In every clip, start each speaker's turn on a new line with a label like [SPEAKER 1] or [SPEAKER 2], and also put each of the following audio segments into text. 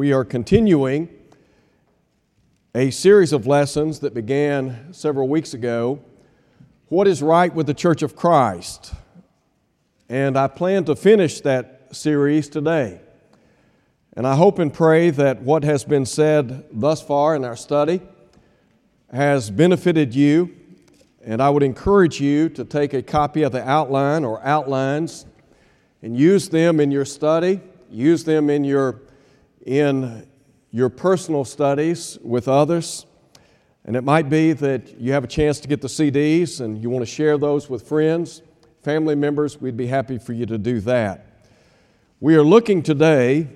[SPEAKER 1] We are continuing a series of lessons that began several weeks ago. What is right with the Church of Christ? And I plan to finish that series today. And I hope and pray that what has been said thus far in our study has benefited you. And I would encourage you to take a copy of the outline or outlines and use them in your study, use them in your, in your personal studies with others. And it might be that you have a chance to get the CDs and you want to share those with friends, family members. We'd be happy for you to do that. We are looking today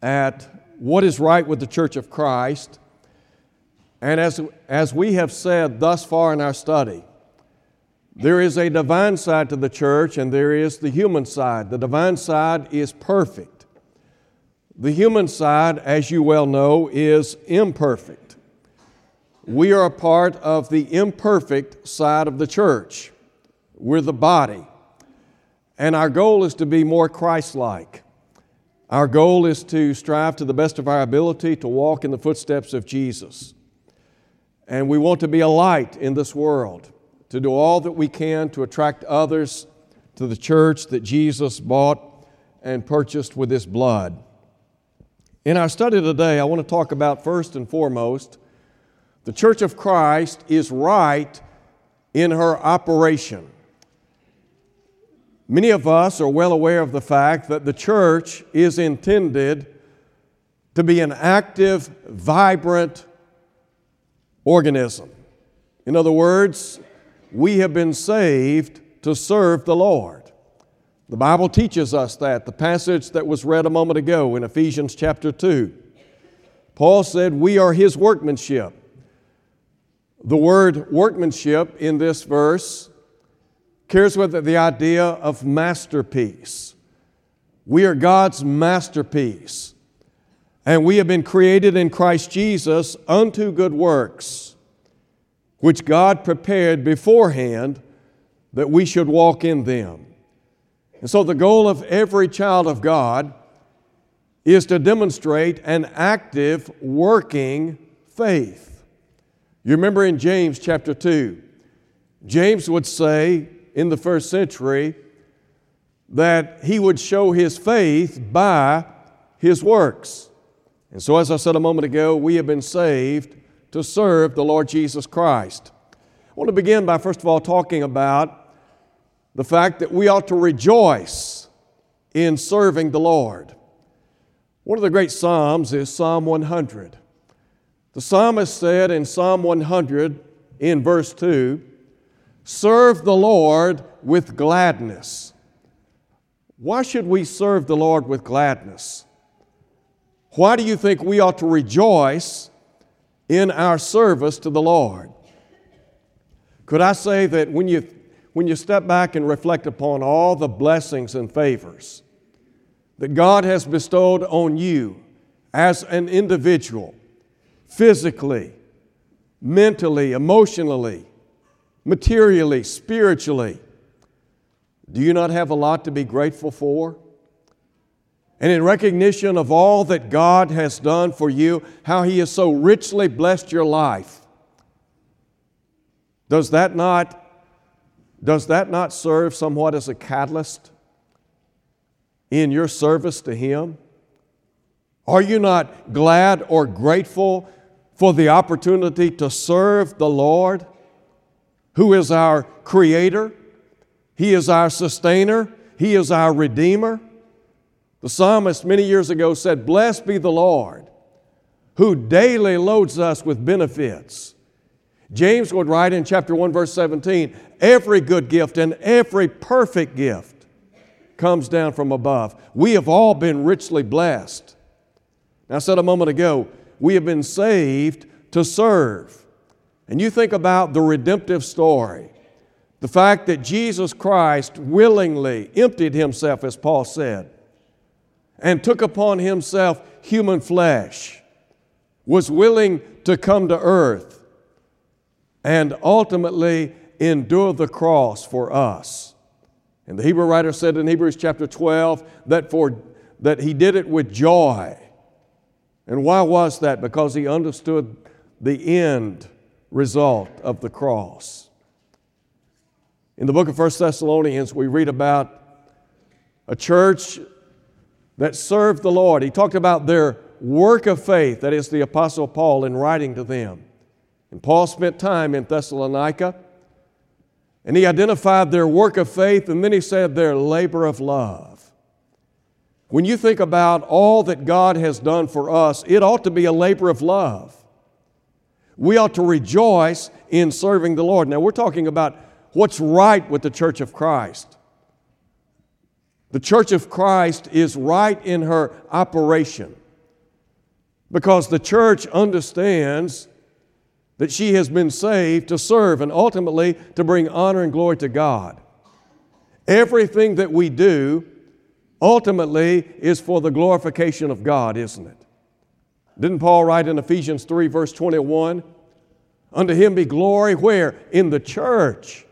[SPEAKER 1] at what is right with the Church of Christ. And as, as we have said thus far in our study, there is a divine side to the church and there is the human side. The divine side is perfect. The human side, as you well know, is imperfect. We are a part of the imperfect side of the church. We're the body. And our goal is to be more Christ like. Our goal is to strive to the best of our ability to walk in the footsteps of Jesus. And we want to be a light in this world to do all that we can to attract others to the church that Jesus bought and purchased with His blood. In our study today, I want to talk about first and foremost the Church of Christ is right in her operation. Many of us are well aware of the fact that the church is intended to be an active, vibrant organism. In other words, we have been saved to serve the Lord. The Bible teaches us that. The passage that was read a moment ago in Ephesians chapter 2. Paul said, We are his workmanship. The word workmanship in this verse carries with it the idea of masterpiece. We are God's masterpiece, and we have been created in Christ Jesus unto good works which God prepared beforehand that we should walk in them. And so, the goal of every child of God is to demonstrate an active, working faith. You remember in James chapter 2, James would say in the first century that he would show his faith by his works. And so, as I said a moment ago, we have been saved to serve the Lord Jesus Christ. I want to begin by, first of all, talking about the fact that we ought to rejoice in serving the Lord. One of the great Psalms is Psalm 100. The psalmist said in Psalm 100, in verse 2, Serve the Lord with gladness. Why should we serve the Lord with gladness? Why do you think we ought to rejoice in our service to the Lord. Could I say that when you, when you step back and reflect upon all the blessings and favors that God has bestowed on you as an individual, physically, mentally, emotionally, materially, spiritually, do you not have a lot to be grateful for? And in recognition of all that God has done for you, how He has so richly blessed your life, does that not, does that not serve somewhat as a catalyst in your service to Him? Are you not glad or grateful for the opportunity to serve the Lord, who is our Creator? He is our sustainer, He is our Redeemer. The psalmist many years ago said, Blessed be the Lord who daily loads us with benefits. James would write in chapter 1, verse 17, Every good gift and every perfect gift comes down from above. We have all been richly blessed. Now, I said a moment ago, we have been saved to serve. And you think about the redemptive story. The fact that Jesus Christ willingly emptied himself, as Paul said, and took upon himself human flesh, was willing to come to earth, and ultimately endure the cross for us. And the Hebrew writer said in Hebrews chapter 12 that, for, that he did it with joy And why was that? Because he understood the end result of the cross. In the book of 1 Thessalonians, we read about a church that served the Lord. He talked about their work of faith, that is, the Apostle Paul, in writing to them. And Paul spent time in Thessalonica, and he identified their work of faith, and then he said their labor of love. When you think about all that God has done for us, it ought to be a labor of love. We ought to rejoice in serving the Lord. Now, we're talking about what's right with the church of Christ. The church of Christ is right in her operation because the church understands that she has been saved to serve and ultimately to bring honor and glory to God. Everything that we do ultimately is for the glorification of God, isn't it? Didn't Paul write in Ephesians 3, verse 21? Unto him be glory where? In the church.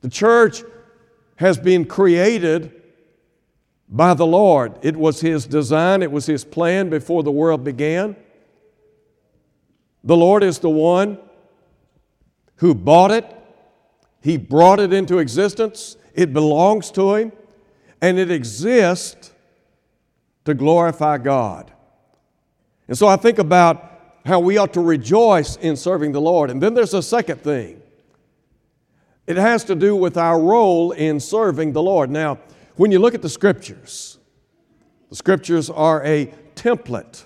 [SPEAKER 1] The church has been created by the Lord. It was His design, it was His plan before the world began. The Lord is the one who bought it, He brought it into existence, it belongs to Him, and it exists to glorify God. And so I think about how we ought to rejoice in serving the Lord. And then there's a second thing it has to do with our role in serving the Lord. Now, when you look at the scriptures, the scriptures are a template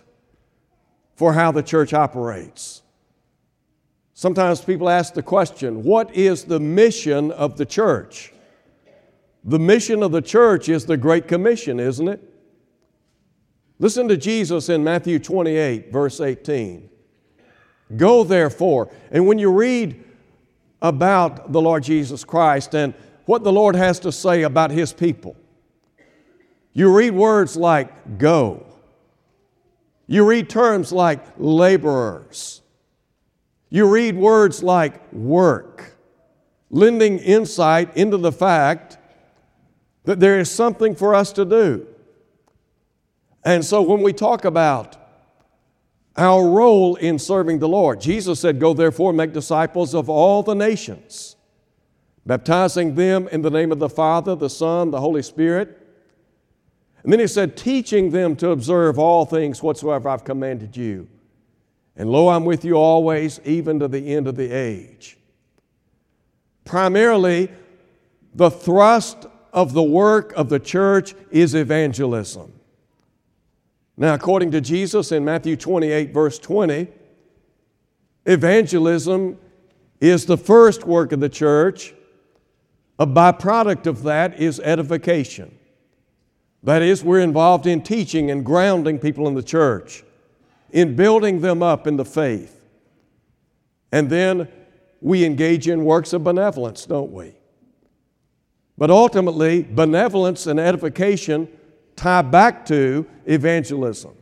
[SPEAKER 1] for how the church operates. Sometimes people ask the question what is the mission of the church? The mission of the church is the Great Commission, isn't it? Listen to Jesus in Matthew 28, verse 18. Go therefore. And when you read about the Lord Jesus Christ and what the Lord has to say about His people. You read words like go. You read terms like laborers. You read words like work, lending insight into the fact that there is something for us to do. And so when we talk about our role in serving the Lord. Jesus said, Go therefore, make disciples of all the nations, baptizing them in the name of the Father, the Son, the Holy Spirit. And then he said, teaching them to observe all things whatsoever I've commanded you. And lo, I'm with you always, even to the end of the age. Primarily, the thrust of the work of the church is evangelism. Now, according to Jesus in Matthew 28, verse 20, evangelism is the first work of the church. A byproduct of that is edification. That is, we're involved in teaching and grounding people in the church, in building them up in the faith. And then we engage in works of benevolence, don't we? But ultimately, benevolence and edification tie back to evangelism.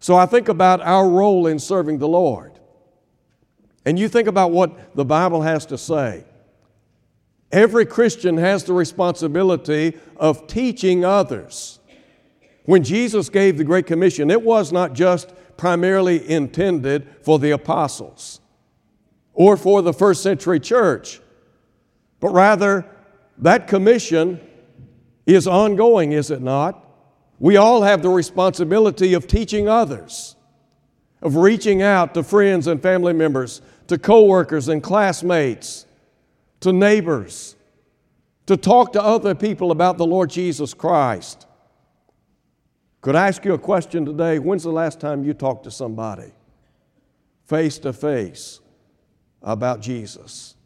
[SPEAKER 1] So I think about our role in serving the Lord. And you think about what the Bible has to say. Every Christian has the responsibility of teaching others. When Jesus gave the Great Commission, it was not just primarily intended for the apostles or for the first century church, but rather that commission is ongoing, is it not? We all have the responsibility of teaching others, of reaching out to friends and family members, to coworkers and classmates, to neighbors, to talk to other people about the Lord Jesus Christ. Could I ask you a question today? When's the last time you talked to somebody face to face about Jesus?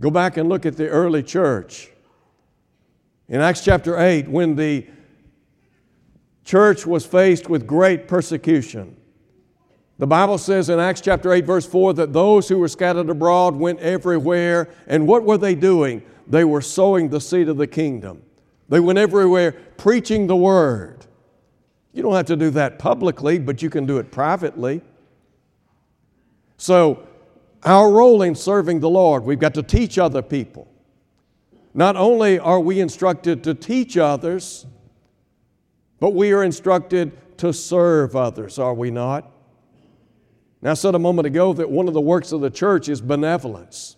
[SPEAKER 1] Go back and look at the early church. In Acts chapter 8, when the church was faced with great persecution, the Bible says in Acts chapter 8, verse 4, that those who were scattered abroad went everywhere. And what were they doing? They were sowing the seed of the kingdom. They went everywhere preaching the word. You don't have to do that publicly, but you can do it privately. So, our role in serving the Lord, we've got to teach other people. Not only are we instructed to teach others, But we are instructed to serve others, are we not? Now, I said a moment ago that one of the works of the church is benevolence.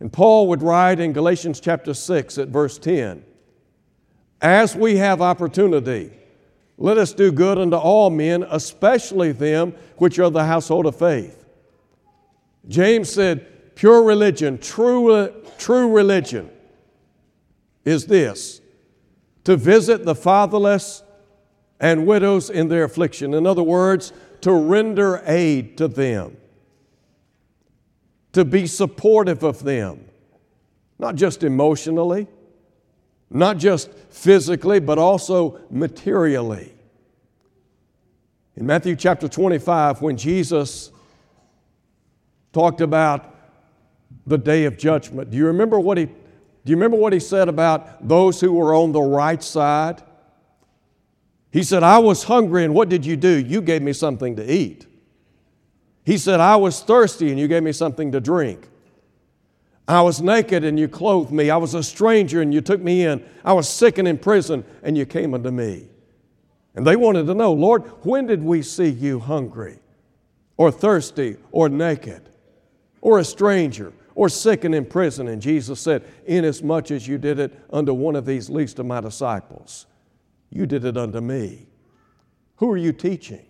[SPEAKER 1] And Paul would write in Galatians chapter 6 at verse 10 As we have opportunity, let us do good unto all men, especially them which are the household of faith. James said, Pure religion, true, true religion is this to visit the fatherless and widows in their affliction. In other words, to render aid to them, to be supportive of them, not just emotionally, not just physically, but also materially. In Matthew chapter 25, when Jesus talked about the day of judgment, do you remember what he, do you remember what he said about those who were on the right side? He said, I was hungry, and what did you do? You gave me something to eat. He said, I was thirsty, and you gave me something to drink. I was naked, and you clothed me. I was a stranger, and you took me in. I was sick and in prison, and you came unto me. And they wanted to know, Lord, when did we see you hungry, or thirsty, or naked, or a stranger, or sick and in prison? And Jesus said, Inasmuch as you did it unto one of these least of my disciples, you did it unto me. Who are you teaching?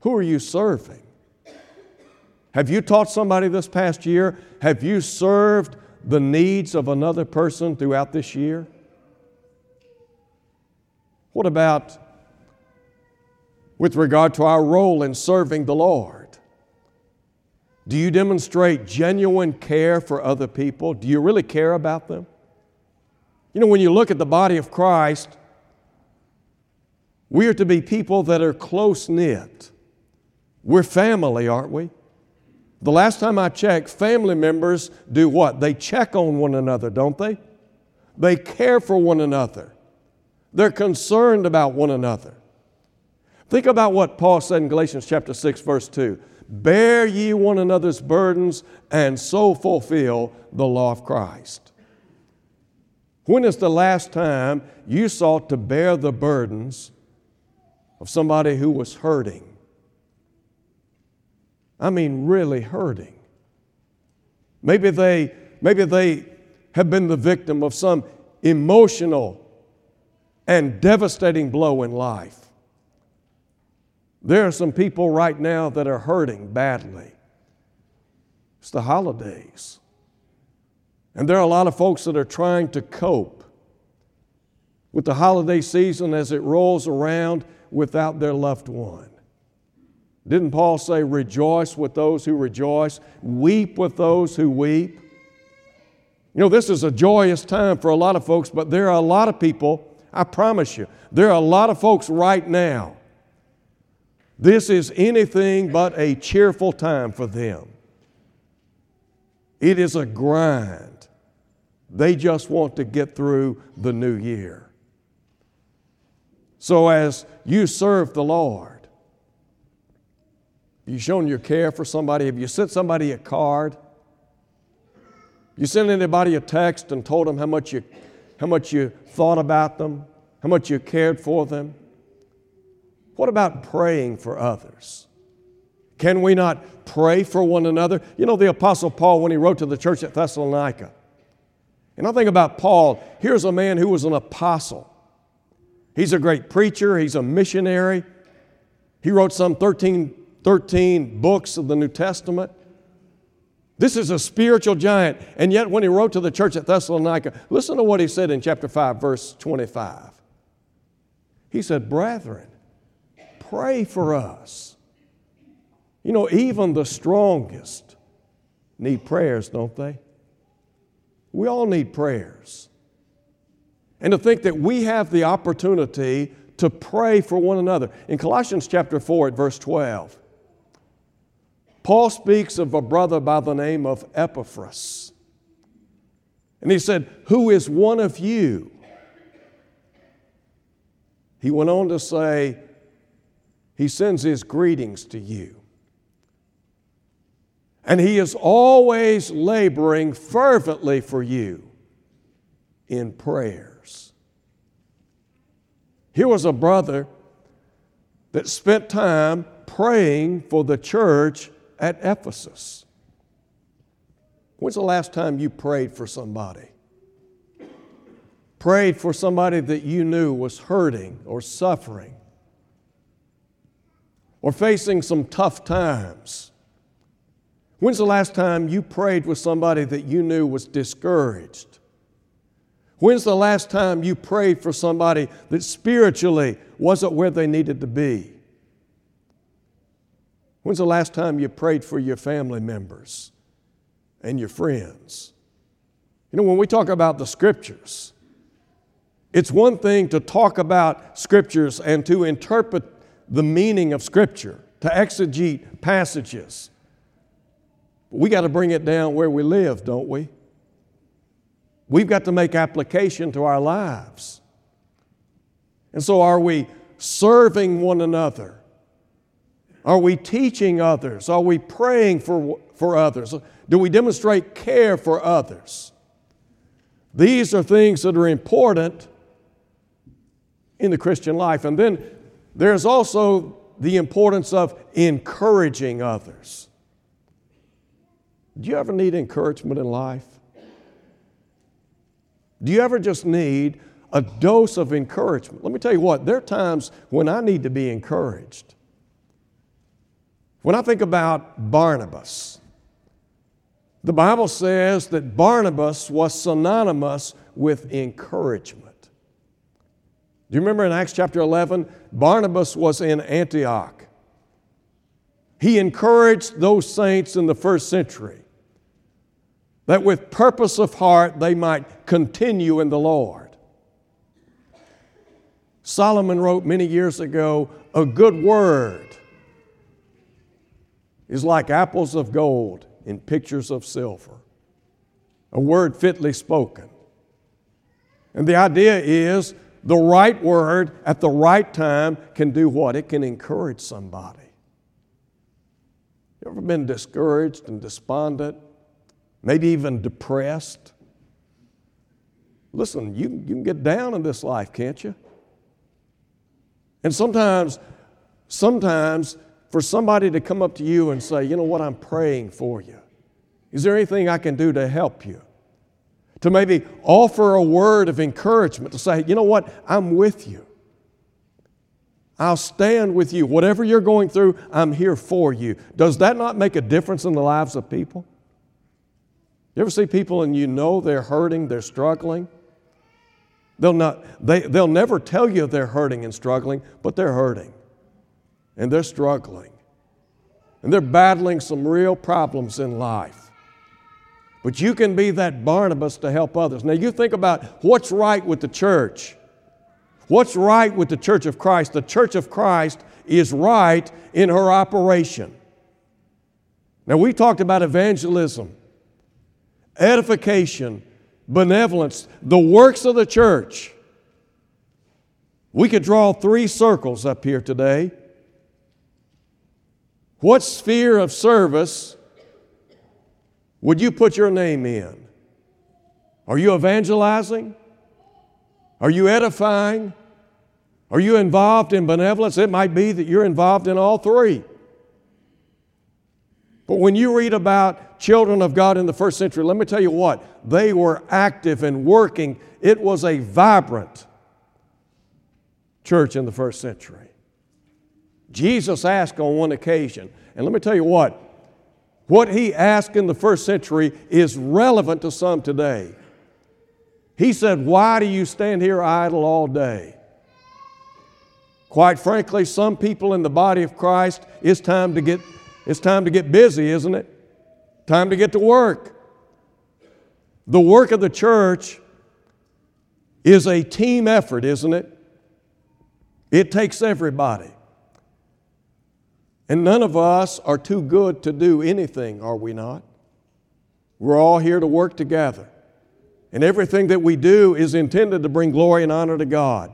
[SPEAKER 1] Who are you serving? Have you taught somebody this past year? Have you served the needs of another person throughout this year? What about with regard to our role in serving the Lord? Do you demonstrate genuine care for other people? Do you really care about them? You know, when you look at the body of Christ, we are to be people that are close knit. We're family, aren't we? The last time I checked, family members do what? They check on one another, don't they? They care for one another. They're concerned about one another. Think about what Paul said in Galatians chapter 6 verse 2. Bear ye one another's burdens and so fulfill the law of Christ. When is the last time you sought to bear the burdens of somebody who was hurting? I mean, really hurting. Maybe they, maybe they have been the victim of some emotional and devastating blow in life. There are some people right now that are hurting badly. It's the holidays. And there are a lot of folks that are trying to cope with the holiday season as it rolls around without their loved one. Didn't Paul say, Rejoice with those who rejoice, weep with those who weep? You know, this is a joyous time for a lot of folks, but there are a lot of people, I promise you, there are a lot of folks right now. This is anything but a cheerful time for them. It is a grind. They just want to get through the new year. So, as you serve the Lord, you shown your care for somebody? Have you sent somebody a card? You sent anybody a text and told them how much you, how much you thought about them, how much you cared for them? What about praying for others? Can we not pray for one another? You know, the Apostle Paul, when he wrote to the church at Thessalonica, and I think about Paul. Here's a man who was an apostle. He's a great preacher, he's a missionary. He wrote some 13, 13 books of the New Testament. This is a spiritual giant. And yet, when he wrote to the church at Thessalonica, listen to what he said in chapter 5, verse 25. He said, Brethren, pray for us. You know, even the strongest need prayers, don't they? We all need prayers. And to think that we have the opportunity to pray for one another. In Colossians chapter 4 at verse 12, Paul speaks of a brother by the name of Epaphras. And he said, Who is one of you? He went on to say, He sends his greetings to you. And he is always laboring fervently for you in prayers. Here was a brother that spent time praying for the church at Ephesus. When's the last time you prayed for somebody? Prayed for somebody that you knew was hurting or suffering or facing some tough times? When's the last time you prayed with somebody that you knew was discouraged? When's the last time you prayed for somebody that spiritually wasn't where they needed to be? When's the last time you prayed for your family members and your friends? You know, when we talk about the scriptures, it's one thing to talk about scriptures and to interpret the meaning of scripture, to exegete passages. We got to bring it down where we live, don't we? We've got to make application to our lives. And so, are we serving one another? Are we teaching others? Are we praying for, for others? Do we demonstrate care for others? These are things that are important in the Christian life. And then there's also the importance of encouraging others. Do you ever need encouragement in life? Do you ever just need a dose of encouragement? Let me tell you what, there are times when I need to be encouraged. When I think about Barnabas, the Bible says that Barnabas was synonymous with encouragement. Do you remember in Acts chapter 11? Barnabas was in Antioch. He encouraged those saints in the first century that with purpose of heart they might continue in the Lord. Solomon wrote many years ago a good word is like apples of gold in pictures of silver, a word fitly spoken. And the idea is the right word at the right time can do what? It can encourage somebody. You ever been discouraged and despondent? Maybe even depressed. Listen, you, you can get down in this life, can't you? And sometimes, sometimes for somebody to come up to you and say, you know what, I'm praying for you. Is there anything I can do to help you? To maybe offer a word of encouragement to say, you know what, I'm with you. I'll stand with you. Whatever you're going through, I'm here for you. Does that not make a difference in the lives of people? You ever see people and you know they're hurting, they're struggling? They'll, not, they, they'll never tell you they're hurting and struggling, but they're hurting and they're struggling and they're battling some real problems in life. But you can be that Barnabas to help others. Now, you think about what's right with the church. What's right with the church of Christ? The church of Christ is right in her operation. Now, we talked about evangelism edification, benevolence, the works of the church. We could draw three circles up here today. What sphere of service would you put your name in? Are you evangelizing? Are you edifying? Are you involved in benevolence? It might be that you're involved in all three. But when you read about children of God in the first century, let me tell you what, they were active and working. It was a vibrant church in the first century. Jesus asked on one occasion, and let me tell you what, what he asked in the first century is relevant to some today. He said, Why do you stand here idle all day? Quite frankly, some people in the body of Christ, it's time to get it's time to get busy, isn't it? Time to get to work. The work of the church is a team effort, isn't it? It takes everybody. And none of us are too good to do anything, are we not? We're all here to work together. And everything that we do is intended to bring glory and honor to God.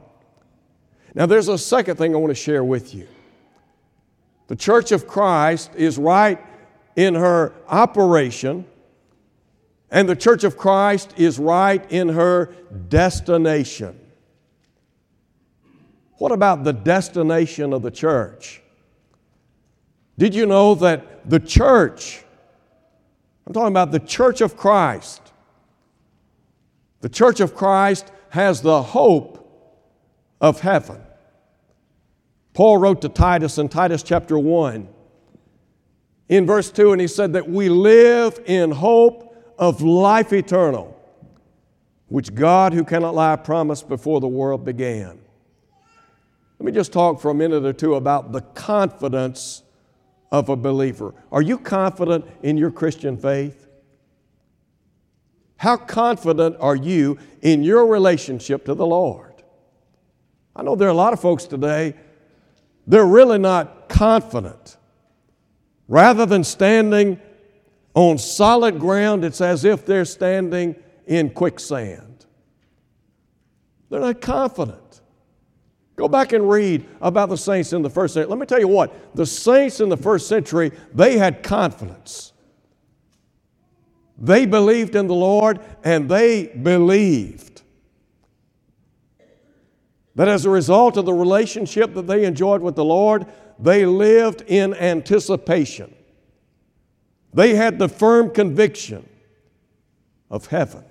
[SPEAKER 1] Now, there's a second thing I want to share with you. The church of Christ is right in her operation, and the church of Christ is right in her destination. What about the destination of the church? Did you know that the church, I'm talking about the church of Christ, the church of Christ has the hope of heaven. Paul wrote to Titus in Titus chapter 1 in verse 2, and he said that we live in hope of life eternal, which God, who cannot lie, promised before the world began. Let me just talk for a minute or two about the confidence of a believer. Are you confident in your Christian faith? How confident are you in your relationship to the Lord? I know there are a lot of folks today, they're really not confident. Rather than standing on solid ground, it's as if they're standing in quicksand. They're not confident. Go back and read about the saints in the first century. Let me tell you what, the saints in the first century, they had confidence. They believed in the Lord and they believed that as a result of the relationship that they enjoyed with the Lord, they lived in anticipation. They had the firm conviction of heaven.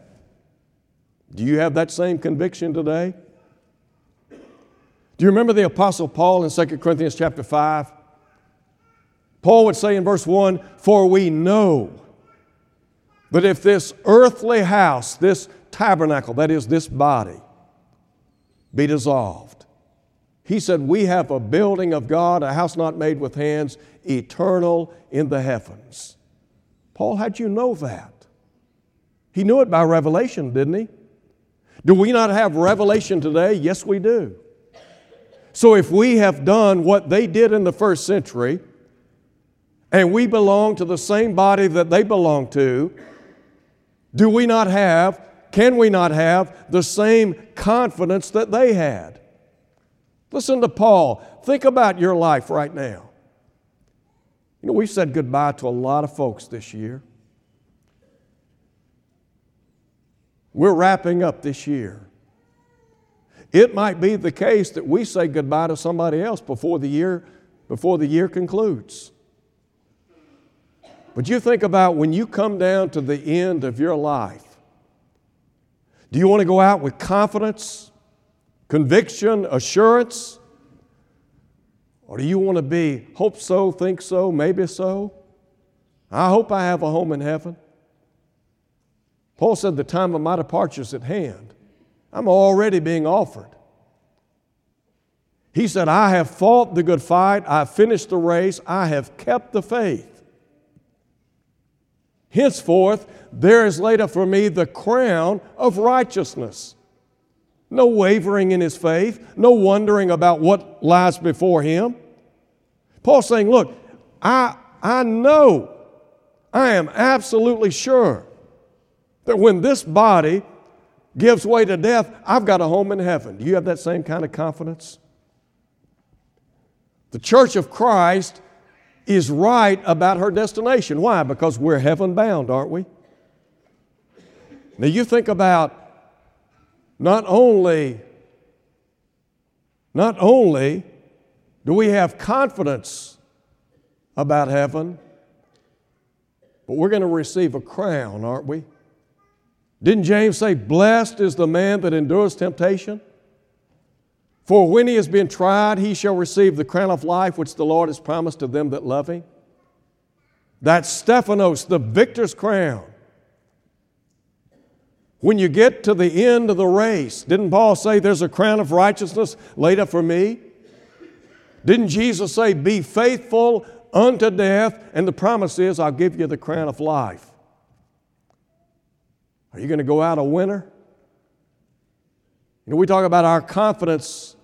[SPEAKER 1] Do you have that same conviction today? Do you remember the apostle Paul in 2 Corinthians chapter 5? Paul would say in verse 1, "For we know that if this earthly house, this tabernacle, that is this body, be dissolved, he said, We have a building of God, a house not made with hands, eternal in the heavens. Paul, how'd you know that? He knew it by revelation, didn't he? Do we not have revelation today? Yes, we do. So if we have done what they did in the first century, and we belong to the same body that they belong to, do we not have, can we not have the same confidence that they had? Listen to Paul. Think about your life right now. You know, we've said goodbye to a lot of folks this year. We're wrapping up this year. It might be the case that we say goodbye to somebody else before the year, before the year concludes. But you think about when you come down to the end of your life. Do you want to go out with confidence conviction, assurance? Or do you want to be hope so, think so, maybe so? I hope I have a home in heaven. Paul said, The time of my departure is at hand. I'm already being offered. He said, I have fought the good fight, I've finished the race, I have kept the faith. Henceforth, there is laid up for me the crown of righteousness no wavering in his faith, no wondering about what lies before him. Paul's saying, Look, I, I know, I am absolutely sure that when this body gives way to death, I've got a home in heaven. Do you have that same kind of confidence? The church of Christ is right about her destination. Why? Because we're heaven bound, aren't we? Now you think about not only, not only do we have confidence about heaven, but we're going to receive a crown, aren't we? Didn't James say, Blessed is the man that endures temptation? For when he has been tried, he shall receive the crown of life which the Lord has promised to them that love him. That's Stephanos, the victor's crown. When you get to the end of the race, didn't Paul say there's a crown of righteousness laid up for me? Didn't Jesus say, Be faithful unto death? And the promise is, I'll give you the crown of life. Are you going to go out a winner? You know, we talk about our confidence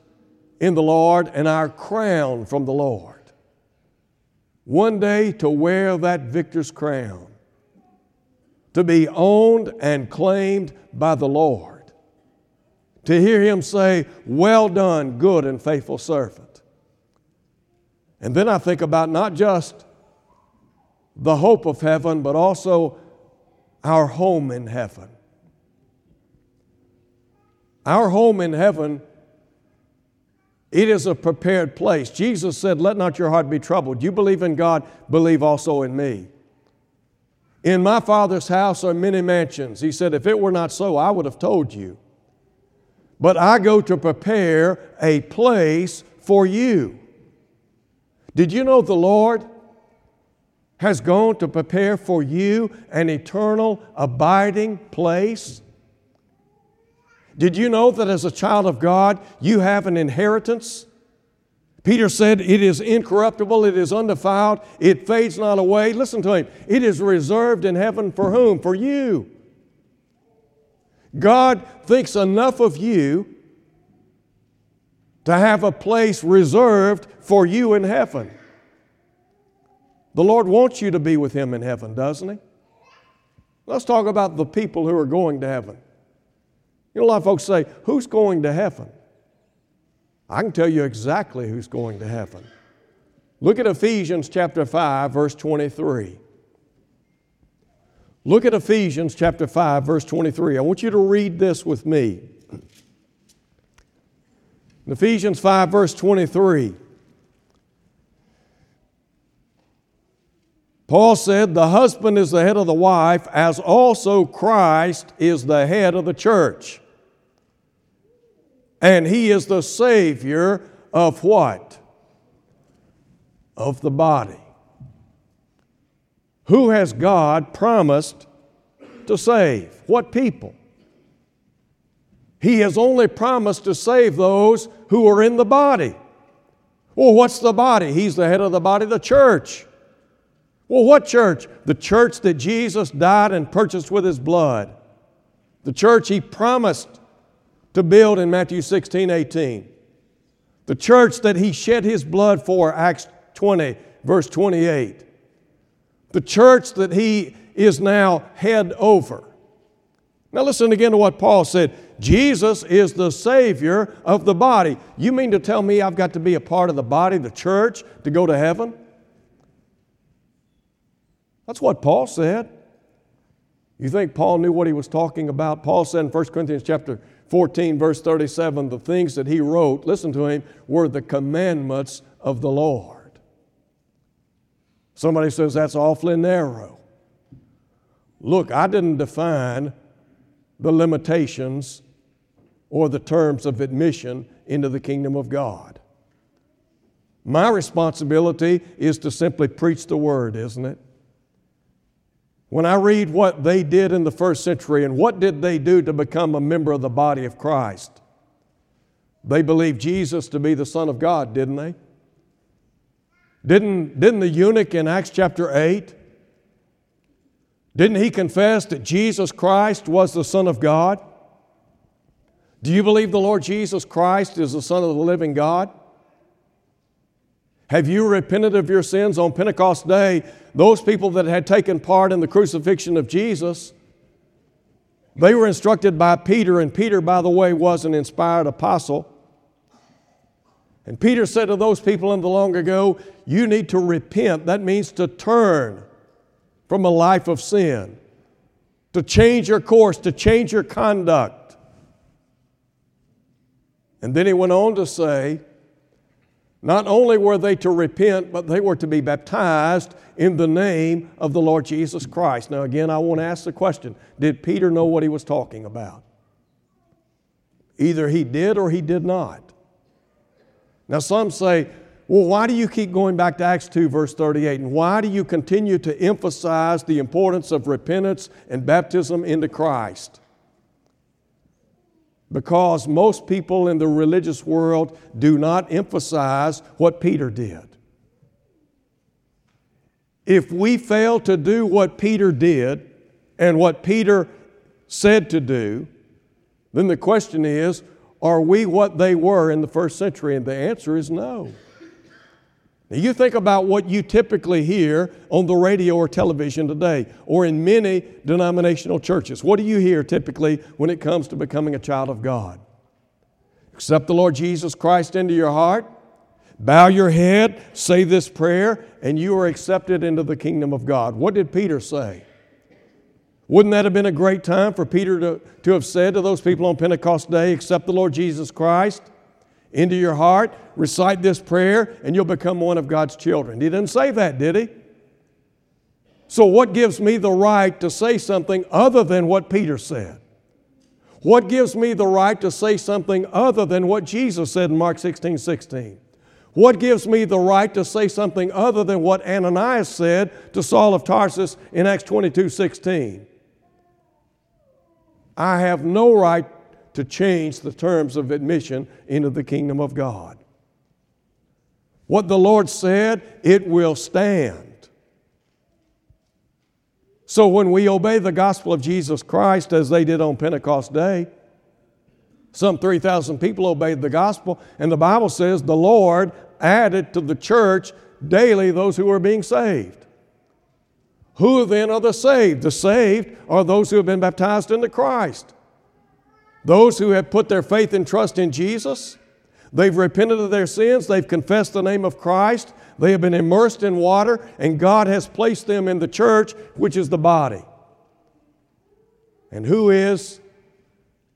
[SPEAKER 1] in the Lord and our crown from the Lord. One day to wear that victor's crown to be owned and claimed by the Lord. To hear him say, Well done, good and faithful servant. And then I think about not just the hope of heaven, but also our home in heaven. Our home in heaven It is a prepared place. Jesus said, Let not your heart be troubled. You believe in God, believe also in me. In my Father's house are many mansions. He said, If it were not so, I would have told you. But I go to prepare a place for you. Did you know the Lord has gone to prepare for you an eternal, abiding place? Did you know that as a child of God, you have an inheritance? Peter said, It is incorruptible, it is undefiled, it fades not away. Listen to him. It is reserved in heaven for whom? For you. God thinks enough of you to have a place reserved for you in heaven. The Lord wants you to be with Him in heaven, doesn't He? Let's talk about the people who are going to heaven. You know, a lot of folks say, Who's going to heaven? I can tell you exactly who's going to heaven. Look at Ephesians chapter 5, verse 23. Look at Ephesians chapter 5, verse 23. I want you to read this with me. In Ephesians 5, verse 23. Paul said, The husband is the head of the wife, as also Christ is the head of the church and He is the Savior of what? Of the body. Who has God promised to save? What people? He has only promised to save those who are in the body. Well, what's the body? He's the head of the body, the church. Well, what church? The church that Jesus died and purchased with his blood. The church he promised to build in Matthew 16, 18. The church that he shed his blood for, Acts 20, verse 28. The church that he is now head over. Now, listen again to what Paul said Jesus is the Savior of the body. You mean to tell me I've got to be a part of the body, the church, to go to heaven? That's what Paul said. You think Paul knew what he was talking about? Paul said in 1 Corinthians chapter 14, verse 37, the things that he wrote, listen to him, were the commandments of the Lord. Somebody says that's awfully narrow. Look, I didn't define the limitations or the terms of admission into the kingdom of God. My responsibility is to simply preach the word, isn't it? When I read what they did in the first century and what did they do to become a member of the body of Christ, they believed Jesus to be the Son of God, didn't they? Didn't, didn't the eunuch in Acts chapter 8, didn't he confess that Jesus Christ was the Son of God? Do you believe the Lord Jesus Christ is the Son of the living God? Have you repented of your sins on Pentecost Day? Those people that had taken part in the crucifixion of Jesus, they were instructed by Peter, and Peter, by the way, was an inspired apostle. And Peter said to those people in the long ago, You need to repent. That means to turn from a life of sin, to change your course, to change your conduct. And then he went on to say, not only were they to repent, but they were to be baptized in the name of the Lord Jesus Christ. Now, again, I want to ask the question Did Peter know what he was talking about? Either he did or he did not. Now, some say, well, why do you keep going back to Acts 2, verse 38? And why do you continue to emphasize the importance of repentance and baptism into Christ? Because most people in the religious world do not emphasize what Peter did. If we fail to do what Peter did and what Peter said to do, then the question is are we what they were in the first century? And the answer is no. Now, you think about what you typically hear on the radio or television today, or in many denominational churches. What do you hear typically when it comes to becoming a child of God? Accept the Lord Jesus Christ into your heart, bow your head, say this prayer, and you are accepted into the kingdom of God. What did Peter say? Wouldn't that have been a great time for Peter to, to have said to those people on Pentecost Day, Accept the Lord Jesus Christ into your heart, recite this prayer, and you'll become one of God's children. He didn't say that, did he? So, what gives me the right to say something other than what Peter said? What gives me the right to say something other than what Jesus said in Mark 16 16? What gives me the right to say something other than what Ananias said to Saul of Tarsus in Acts 22 16? I have no right to change the terms of admission into the kingdom of God. What the Lord said, it will stand. So when we obey the gospel of Jesus Christ as they did on Pentecost Day, some 3,000 people obeyed the gospel, and the Bible says the Lord added to the church daily those who were being saved. Who then are the saved? The saved are those who have been baptized into Christ. Those who have put their faith and trust in Jesus, they've repented of their sins, they've confessed the name of Christ, they have been immersed in water, and God has placed them in the church, which is the body. And who is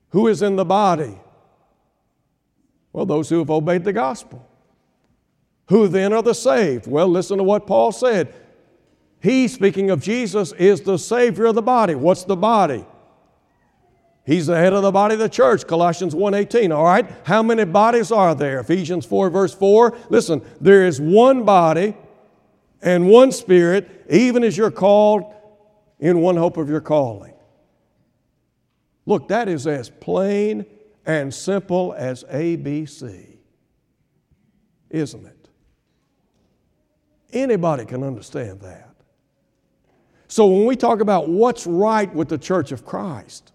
[SPEAKER 1] who is in the body? Well, those who have obeyed the gospel. Who then are the saved? Well, listen to what Paul said. He, speaking of Jesus, is the Savior of the body. What's the body? He's the head of the body of the church, Colossians 1:18. All right? How many bodies are there? Ephesians 4 verse 4. Listen, there is one body and one spirit, even as you're called in one hope of your calling. Look, that is as plain and simple as ABC. Isn't it? Anybody can understand that. So when we talk about what's right with the church of Christ,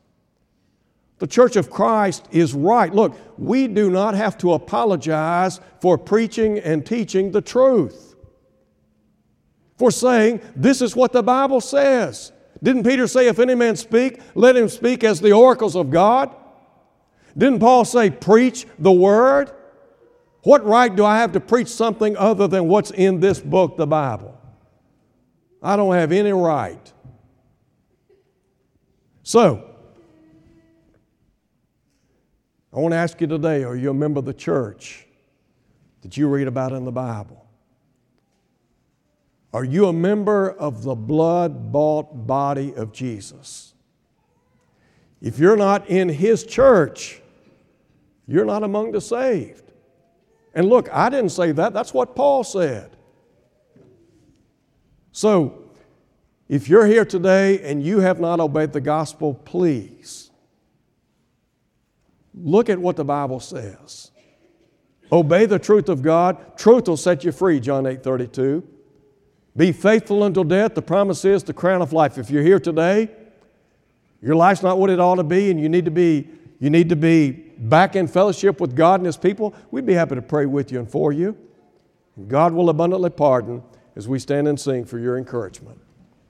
[SPEAKER 1] the church of Christ is right. Look, we do not have to apologize for preaching and teaching the truth, for saying, This is what the Bible says. Didn't Peter say, If any man speak, let him speak as the oracles of God? Didn't Paul say, Preach the word? What right do I have to preach something other than what's in this book, the Bible? I don't have any right. So, I want to ask you today are you a member of the church that you read about in the Bible? Are you a member of the blood bought body of Jesus? If you're not in His church, you're not among the saved. And look, I didn't say that, that's what Paul said. So, if you're here today and you have not obeyed the gospel, please Look at what the Bible says. Obey the truth of God. Truth will set you free, John 8 32. Be faithful until death. The promise is the crown of life. If you're here today, your life's not what it ought to be, and you need to be, you need to be back in fellowship with God and His people, we'd be happy to pray with you and for you. God will abundantly pardon as we stand and sing for your encouragement.